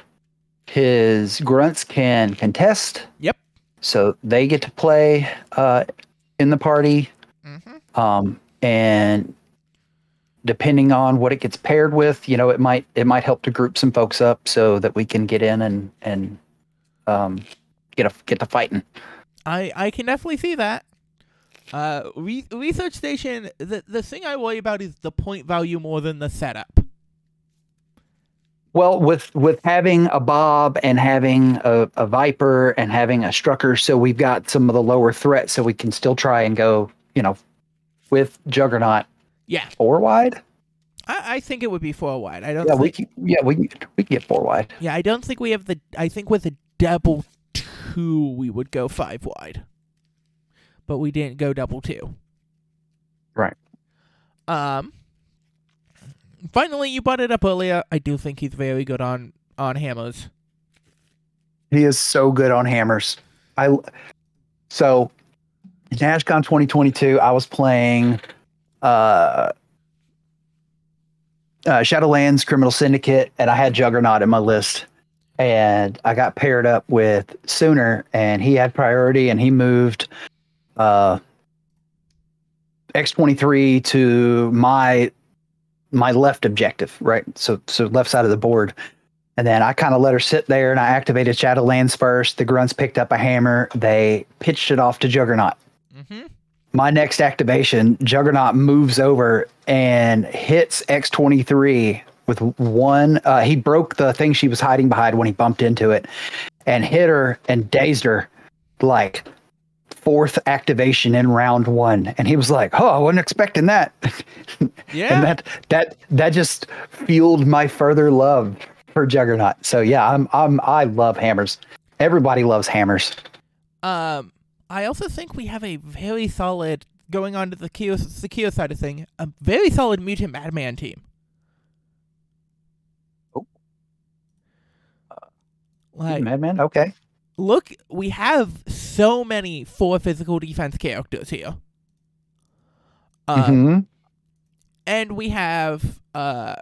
Speaker 2: his grunts can contest.
Speaker 1: Yep.
Speaker 2: So they get to play uh in the party.
Speaker 1: Mm-hmm.
Speaker 2: um, and depending on what it gets paired with, you know, it might it might help to group some folks up so that we can get in and and um, get a get to fighting.
Speaker 1: I I can definitely see that. Uh, re- research station. The the thing I worry about is the point value more than the setup.
Speaker 2: Well, with with having a Bob and having a, a Viper and having a Strucker, so we've got some of the lower threats, so we can still try and go, you know, with Juggernaut
Speaker 1: Yeah,
Speaker 2: four wide.
Speaker 1: I, I think it would be four wide. I don't.
Speaker 2: Yeah, we
Speaker 1: think,
Speaker 2: can, yeah we can, we can get four wide.
Speaker 1: yeah, I don't think we have the. I think with a double two, we would go five wide. But we didn't go double two.
Speaker 2: Right.
Speaker 1: Um. Finally, you brought it up earlier. I do think he's very good on on hammers.
Speaker 2: He is so good on hammers. I so in NashCon 2022, I was playing uh, uh, Shadowlands Criminal Syndicate, and I had Juggernaut in my list. And I got paired up with Sooner, and he had priority, and he moved uh, X23 to my my left objective, right? So so left side of the board. And then I kind of let her sit there and I activated Shadowlands first. The grunts picked up a hammer. They pitched it off to Juggernaut.
Speaker 1: Mm-hmm.
Speaker 2: My next activation, Juggernaut moves over and hits X23 with one. Uh, he broke the thing she was hiding behind when he bumped into it and hit her and dazed her like fourth activation in round one, and he was like, "Oh, I wasn't expecting that." [laughs]
Speaker 1: Yeah.
Speaker 2: and that that that just fueled my further love for Juggernaut. So yeah, I'm I'm I love hammers. Everybody loves hammers.
Speaker 1: Um, I also think we have a very solid going on to the Kyo, the Kyo side of thing. A very solid mutant Madman team. Like,
Speaker 2: Madman. Okay.
Speaker 1: look, we have so many four physical defense characters here. Um,
Speaker 2: Mhm.
Speaker 1: and we have uh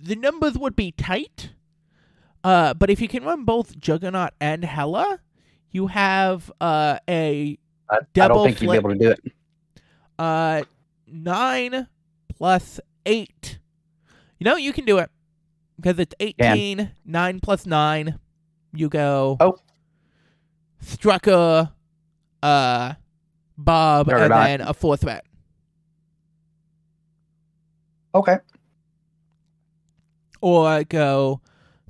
Speaker 1: the numbers would be tight uh but if you can run both juggernaut and hella you have uh a
Speaker 2: I, I
Speaker 1: Double
Speaker 2: don't think you'd be able to do it.
Speaker 1: uh 9 plus 8 you know you can do it because it's 18 9 plus 9 you go
Speaker 2: Oh.
Speaker 1: strucker uh bob
Speaker 2: Juggernaut.
Speaker 1: and then a fourth threat
Speaker 2: Okay.
Speaker 1: or go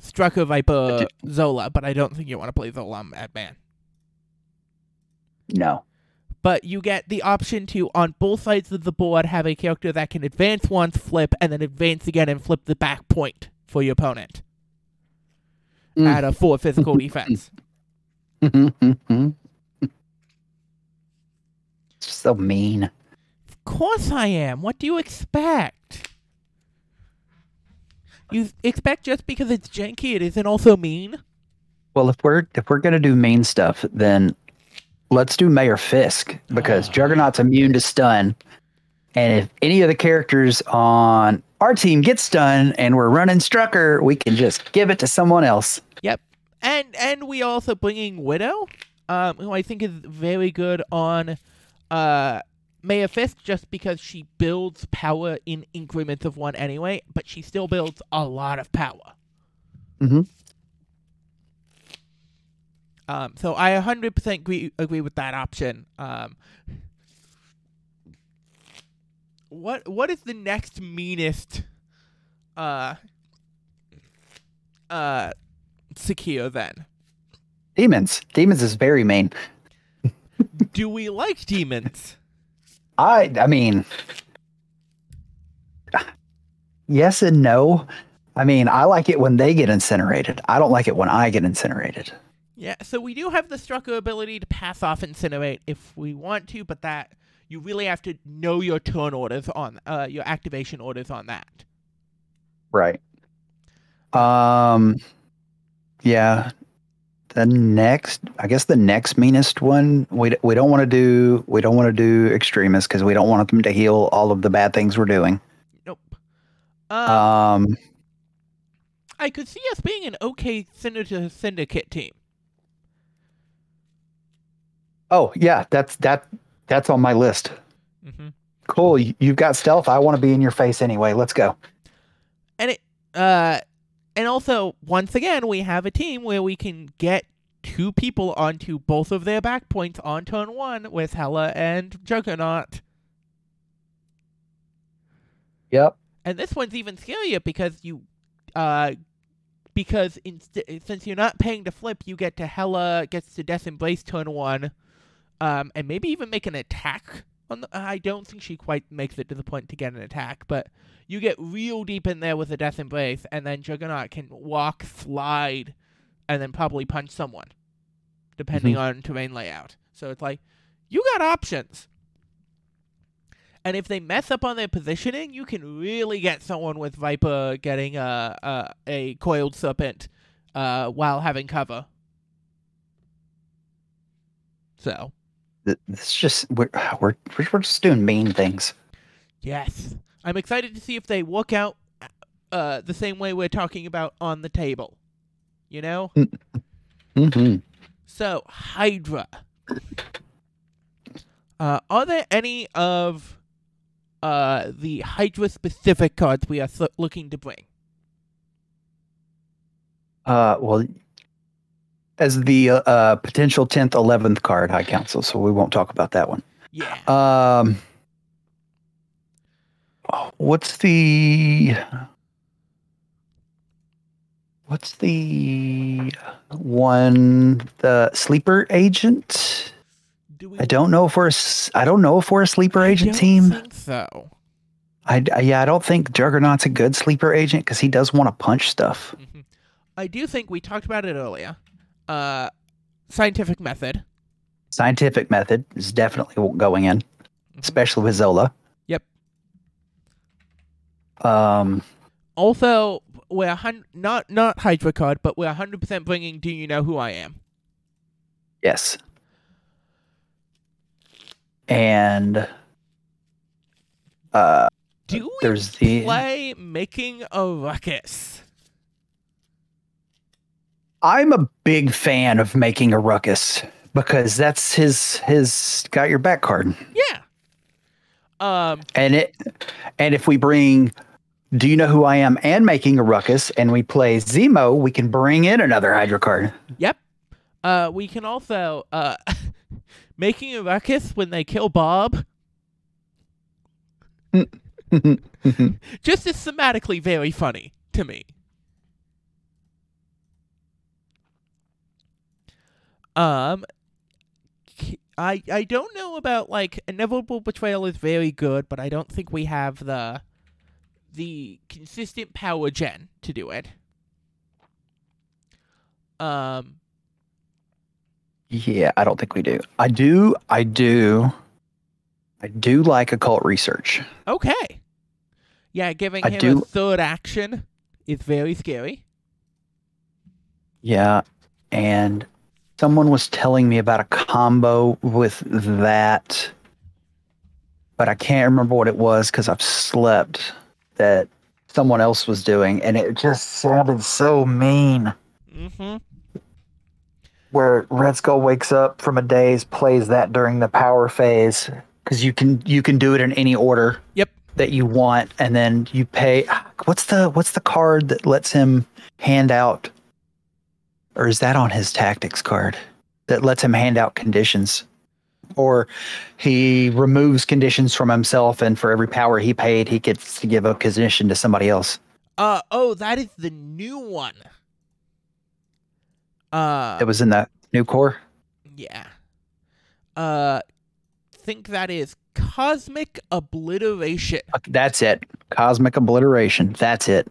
Speaker 1: Strucker Viper Zola, but I don't think you want to play Zola at man.
Speaker 2: No.
Speaker 1: But you get the option to, on both sides of the board, have a character that can advance once, flip, and then advance again and flip the back point for your opponent
Speaker 2: Mm.
Speaker 1: at a full physical defense. [laughs]
Speaker 2: so mean.
Speaker 1: Of course I am. What do you expect? You expect just because it's janky, it isn't also mean?
Speaker 2: Well, if we're if we're gonna do mean stuff, then let's do Mayor Fisk because
Speaker 1: Oh.
Speaker 2: Juggernaut's immune to stun, and if any of the characters on our team gets stun and we're running Strucker, we can just give it to someone else. Yep.
Speaker 1: And and we also bringing Widow, um, who I think is very good on uh Mayor Fisk just because she builds power in increments of one anyway, but she still builds a lot of power.
Speaker 2: Mhm.
Speaker 1: Um, so I 100% agree, agree with that option. Um, what what is the next meanest uh uh secure then?
Speaker 2: Demons, demons is very mean. [laughs]
Speaker 1: Do we like demons?
Speaker 2: I I mean, yes and no. I mean, I like it when they get incinerated. I don't like it when I get incinerated.
Speaker 1: Yeah, so we do have the Strucker ability to pass off Incinerate if we want to, but that you really have to know your turn orders on uh your activation orders on that.
Speaker 2: Right. Um yeah. The next I guess the next meanest one we we don't want to do we don't want to do extremists cuz we don't want them to heal all of the bad things we're doing.
Speaker 1: Nope. Um,
Speaker 2: Um
Speaker 1: I could see us being an okay Syndicate syndicate team.
Speaker 2: oh yeah, that's that that's on my list.
Speaker 1: hmm
Speaker 2: Cool, you- you've got stealth. I want to be in your face anyway. Let's go.
Speaker 1: And it uh and also once again we have a team where we can get two people onto both of their back points on turn one with Hela and Juggernaut.
Speaker 2: Yep.
Speaker 1: And this one's even scarier because you, uh, because inst- since you're not paying to flip, you get to Hela gets to Death Embrace turn one, um, and maybe even make an attack. On the, I don't think she quite makes it to the point to get an attack, but you get real deep in there with a Death Embrace, and then Juggernaut can walk, slide, and then probably punch someone, depending on terrain layout. So it's like you got options. And if they mess up on their positioning, you can really get someone with Viper getting a a, a coiled serpent uh, while having cover. So
Speaker 2: It's just we're we're we're just doing mean things.
Speaker 1: yes, I'm excited to see if they work out uh, the same way we're talking about on the table. You know.
Speaker 2: Mm-hmm.
Speaker 1: So Hydra. Uh, are there any of uh, the Hydra specific cards we are looking to bring?
Speaker 2: Uh, well, as the uh, uh, potential tenth, eleventh card, High Council. So we won't talk about that one.
Speaker 1: Yeah.
Speaker 2: Um, what's the what's the one the sleeper agent?
Speaker 1: Do we?
Speaker 2: I don't know if we're a I don't know if we're a sleeper
Speaker 1: I
Speaker 2: agent
Speaker 1: don't
Speaker 2: team.
Speaker 1: So.
Speaker 2: I, I- yeah, I don't think Juggernaut's a good sleeper agent because he does want to punch stuff.
Speaker 1: Mhm. I do think we talked about it earlier. Uh, scientific method.
Speaker 2: Scientific method is definitely going in, especially with Zola.
Speaker 1: Yep.
Speaker 2: Um,
Speaker 1: Also, we're hun- not not Hydra card, but we're 100% bringing. Do you know who I am?
Speaker 2: yes. And uh,
Speaker 1: Do we
Speaker 2: there's the
Speaker 1: play making a ruckus?
Speaker 2: I'm a big fan of making a ruckus because that's his his got your back card.
Speaker 1: Yeah. Um.
Speaker 2: And it and if we bring do you know who I am and making a ruckus and we play Zemo, we can bring in another Hydra card.
Speaker 1: Yep. Uh. We can also uh, [laughs] making a ruckus when they kill Bob. [laughs] Just is thematically very funny to me. Um, I I don't know about like inevitable betrayal is very good, but I don't think we have the the consistent power gen to do it. Um,
Speaker 2: yeah, I don't think we do. I do I do I do like occult research.
Speaker 1: okay. Yeah, giving
Speaker 2: I
Speaker 1: him a third action is very scary.
Speaker 2: Yeah, and someone was telling me about a combo with that, but I can't remember what it was because I've slept. That someone else was doing, and it just sounded so mean.
Speaker 1: Mm-hmm.
Speaker 2: Where Red Skull wakes up from a daze, plays that during the power phase because you can you can do it in any order.
Speaker 1: Yep.
Speaker 2: That you want, and then you pay. What's the what's the card that lets him hand out, or is that on his tactics card that lets him hand out conditions, or he removes conditions from himself, and for every power he paid, he gets to give a condition to somebody else.
Speaker 1: Uh oh, that is the new one. Uh
Speaker 2: It was in that new core.
Speaker 1: yeah. Uh think that is cosmic obliteration.
Speaker 2: That's it. Cosmic obliteration. That's it.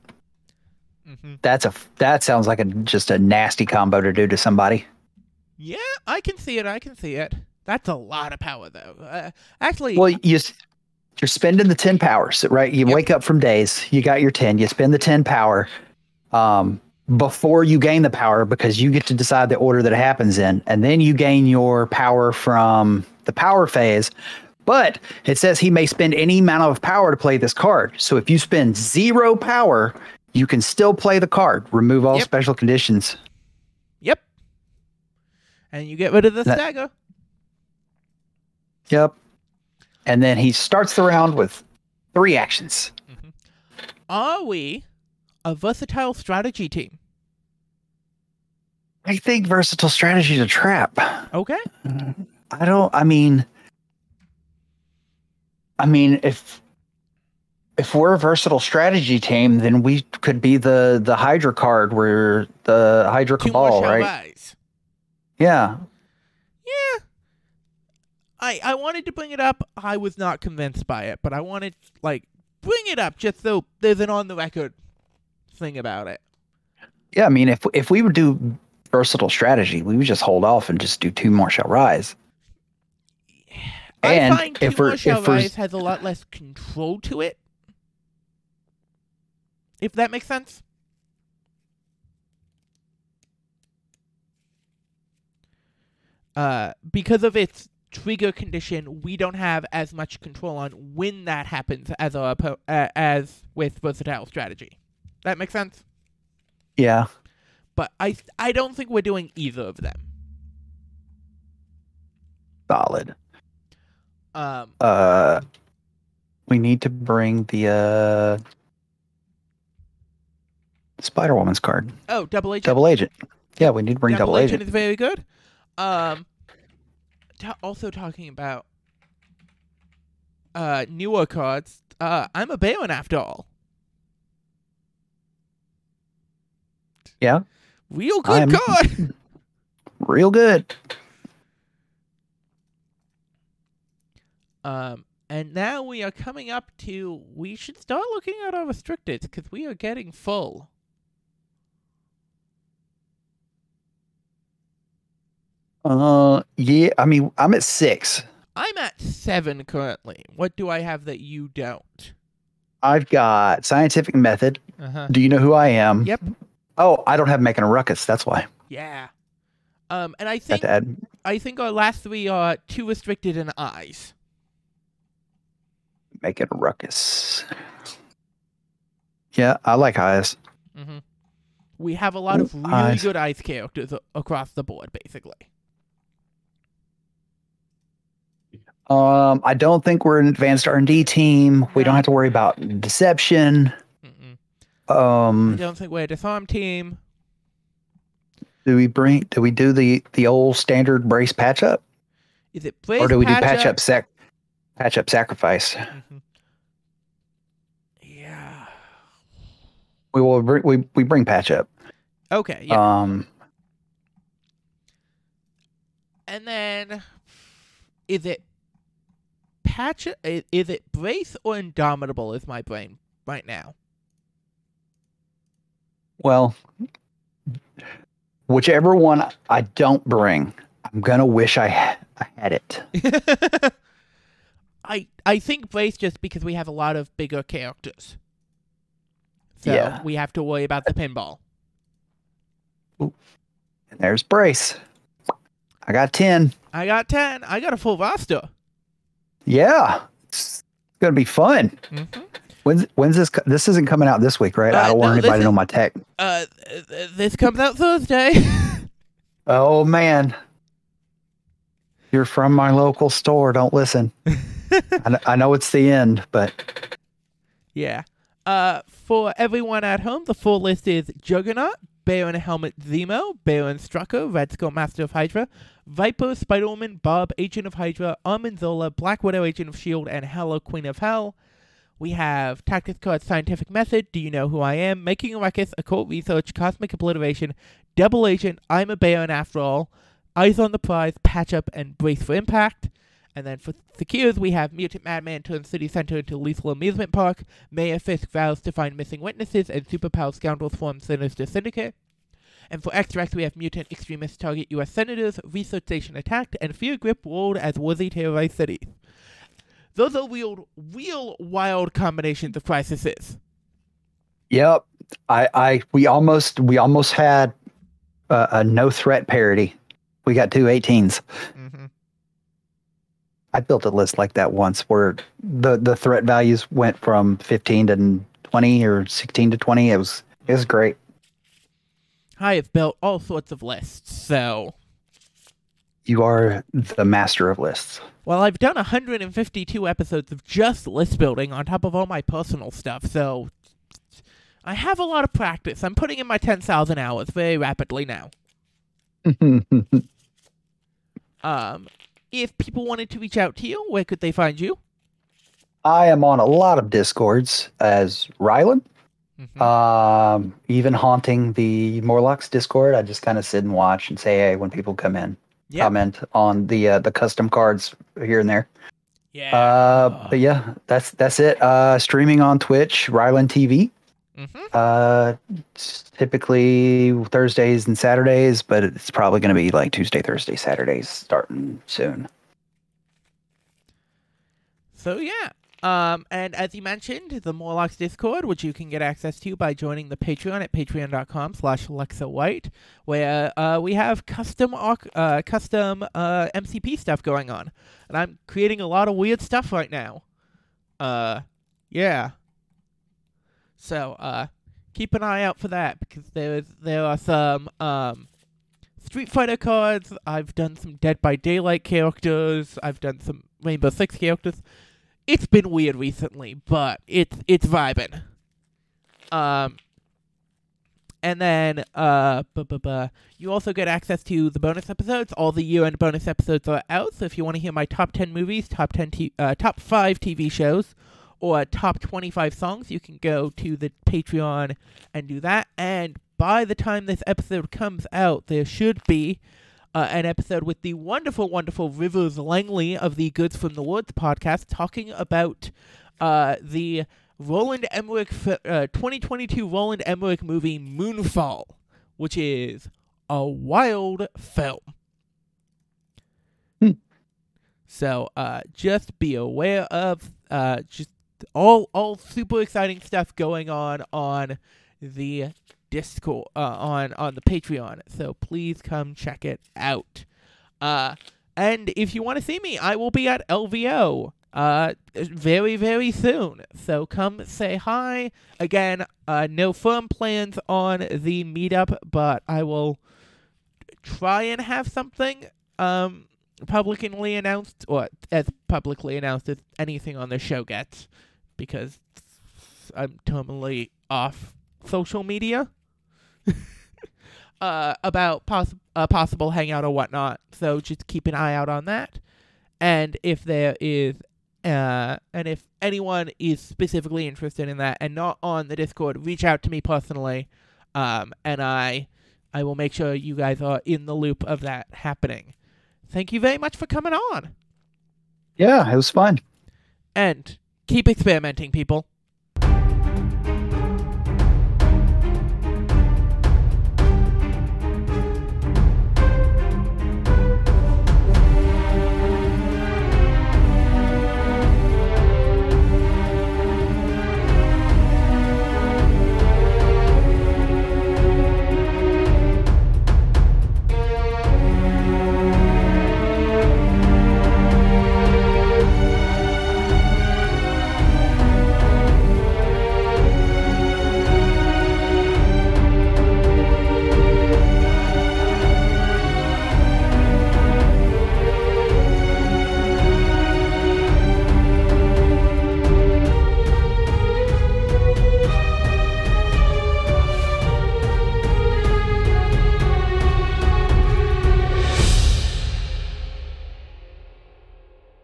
Speaker 1: Hmm
Speaker 2: That's a that sounds like a just a nasty combo to do to somebody.
Speaker 1: Yeah, I can see it. I can see it. That's a lot of power though. Uh, actually
Speaker 2: Well, you you're spending the ten powers, right? You
Speaker 1: Yep.
Speaker 2: wake up from daze, you got your ten, you spend the ten power, um, before you gain the power because you get to decide the order that it happens in, and then you gain your power from the power phase. But it says he may spend any amount of power to play this card. So if you spend zero power, you can still play the card. Remove all
Speaker 1: Yep.
Speaker 2: special conditions.
Speaker 1: Yep. And you get rid of the
Speaker 2: That-
Speaker 1: stagger.
Speaker 2: Yep. And then he starts the round with three actions. Mm-hmm.
Speaker 1: Are we a versatile strategy team?
Speaker 2: I think versatile strategy is a trap.
Speaker 1: Okay.
Speaker 2: Mm, I don't. I mean, I mean, if if we're a versatile strategy team, then we could be the the Hydra card, where the Hydra Cabal, right?
Speaker 1: rise.
Speaker 2: Yeah.
Speaker 1: Yeah. I I wanted to bring it up. I was not convinced by it, but I wanted like bring it up just so there's an on the record thing about it.
Speaker 2: Yeah. I mean, if if we would do versatile strategy, we would just hold off and just do two more shall rise. And
Speaker 1: I find
Speaker 2: if
Speaker 1: Two
Speaker 2: we're-
Speaker 1: More Shall
Speaker 2: if we're-
Speaker 1: Rise has a lot less control to it. If that makes sense. Uh, because of its trigger condition, we don't have as much control on when that happens as our uh, as with versatile strategy. That makes sense.
Speaker 2: Yeah.
Speaker 1: But I I don't think we're doing either of them.
Speaker 2: Solid.
Speaker 1: Um,
Speaker 2: Uh, we need to bring the uh Spider Woman's card.
Speaker 1: oh, double agent.
Speaker 2: Double agent. Yeah, we need to bring double, agent.
Speaker 1: is very good. Um, ta- also talking about uh newer cards. Uh, I'm a Baron after all.
Speaker 2: Yeah.
Speaker 1: Real good
Speaker 2: I'm-
Speaker 1: card. [laughs]
Speaker 2: Real good.
Speaker 1: Um, and now we are coming up to. We should start looking at our restricted because we are getting full.
Speaker 2: Uh, yeah. I mean, I'm at six.
Speaker 1: I'm at seven currently. What do I have that you don't?
Speaker 2: I've got scientific method.
Speaker 1: Uh huh.
Speaker 2: Do you know who I am?
Speaker 1: Yep.
Speaker 2: Oh, I don't have making a ruckus. That's why.
Speaker 1: Yeah. Um, and I think. I think our last three are too restricted in eyes.
Speaker 2: Making a ruckus. Yeah, I like eyes.
Speaker 1: Mm-hmm. We have a lot of really
Speaker 2: eyes.
Speaker 1: good eyes characters across the board, basically.
Speaker 2: Um, I don't think we're an advanced R and D team. We don't have to worry about deception.
Speaker 1: Mm-mm. I
Speaker 2: Um,
Speaker 1: don't think we're a disarm team.
Speaker 2: do we bring? Do we do the the old standard brace patch up,
Speaker 1: Is it Blaze
Speaker 2: or do we do patch
Speaker 1: up?
Speaker 2: up sac patch up sacrifice?
Speaker 1: Mhm. Yeah.
Speaker 2: We will bring we we bring patch up.
Speaker 1: Okay. Yeah.
Speaker 2: Um,
Speaker 1: and then, is it patch? Is it brace or indomitable? Is my brain right now?
Speaker 2: well, whichever one I don't bring, I'm gonna wish I ha- I had it. [laughs]
Speaker 1: I I think brace just because we have a lot of bigger characters. So
Speaker 2: Yeah.
Speaker 1: we have to worry about the pinball.
Speaker 2: And there's brace. I got ten.
Speaker 1: I got ten. I got a full roster.
Speaker 2: Yeah, it's gonna be fun.
Speaker 1: Mm-hmm.
Speaker 2: When's when's this? This isn't coming out this week, right?
Speaker 1: Uh,
Speaker 2: I don't want
Speaker 1: no, this
Speaker 2: anybody to know my tech.
Speaker 1: Uh, th- th- this comes out Thursday. [laughs]
Speaker 2: Oh man, you're from my local store. Don't listen. [laughs] I, I know it's the end, but
Speaker 1: yeah. Uh, for everyone at home, the full list is Juggernaut, Baron Helmut Zemo, Baron Strucker, Red Skull Master of Hydra, Viper, Spider-Woman, Bob, Agent of Hydra, Arnim Zola, Black Widow, Agent of S.H.I.E.L.D., and Hela, Queen of Hell. We have Tactics Card Scientific Method, Do You Know Who I Am, Making a Ruckus, Occult Research, Cosmic Obliteration, Double Agent, I'm a Baron After All, Eyes on the Prize, Patch Up, and Brace for Impact. And then for Secures, we have Mutant Madman turns City Center into Lethal Amusement Park, Mayor Fisk vows to find missing witnesses, and Superpower Scoundrels form Sinister Syndicate. And for Extracts, we have Mutant Extremists target U.S. Senators, Research Station attacked, and Fear Grip world as Woozy terrorized cities. Those are real, real wild combinations of crises.
Speaker 2: yep. I I we almost we almost had a, a no threat parody. We got two 18s.
Speaker 1: Mm-hmm.
Speaker 2: I built a list like that once where the the threat values went from 15 to 20 or 16 to 20. It was it was great.
Speaker 1: I have built all sorts of lists, so
Speaker 2: You are the master of lists.
Speaker 1: Well, I've done 152 episodes of just list building on top of all my personal stuff, so I have a lot of practice. I'm putting in my 10,000 hours very rapidly now. [laughs] Um, if people wanted to reach out to you, where could they find you?
Speaker 2: I am on a lot of discords as Rhylin.
Speaker 1: Mhm.
Speaker 2: Um, even haunting the Morlocks Discord, I just kind of sit and watch and say hey when people come in,
Speaker 1: yeah,
Speaker 2: comment on the uh, the custom cards here and there.
Speaker 1: yeah.
Speaker 2: Uh, but yeah, that's that's it. Uh, streaming on Twitch, Rhylin TV.
Speaker 1: Mhm.
Speaker 2: Uh, typically Thursdays and Saturdays, but it's probably going to be like Tuesday, Thursday, Saturdays starting soon.
Speaker 1: So yeah. Um, and as you mentioned, the Morlocks Discord, which you can get access to by joining the Patreon at patreon.com slash Lexa White, where uh, we have custom uh, custom uh, MCP stuff going on. And I'm creating a lot of weird stuff right now. Uh, yeah. So, uh, keep an eye out for that because there is there are some um Street Fighter cards. I've done some Dead by Daylight characters. I've done some Rainbow Six characters. It's been weird recently, but it's it's vibing. Um, and then uh, bu- bu- bu- you also get access to the bonus episodes. All the year-end bonus episodes are out. So if you want to hear my top ten movies, top ten, t- uh, top five TV shows, or top twenty-five songs, you can go to the Patreon and do that. And by the time this episode comes out, there should be uh, an episode with the wonderful, wonderful Rivers Langley of the Goods from the Woods podcast talking about uh, the Roland Emmerich uh, 2022 Roland Emmerich movie Moonfall, which is a wild film.
Speaker 2: Hmm.
Speaker 1: So uh, just be aware of uh, just all all super exciting stuff going on on the Discord uh, on on the Patreon. So please come check it out. Uh, and if you want to see me, I will be at LVO uh very very soon. So come say hi. Again, uh, no firm plans on the meetup, but I will try and have something um publicly announced or as publicly announced as anything on the show gets because I'm totally off social media [laughs] uh, about poss- a possible hangout or whatnot. So just keep an eye out on that. And if there is, uh, and if anyone is specifically interested in that and not on the Discord, reach out to me personally, um, and I, I will make sure you guys are in the loop of that happening. Thank you very much for coming on,
Speaker 2: Yeah, it was fun.
Speaker 1: and keep experimenting, people.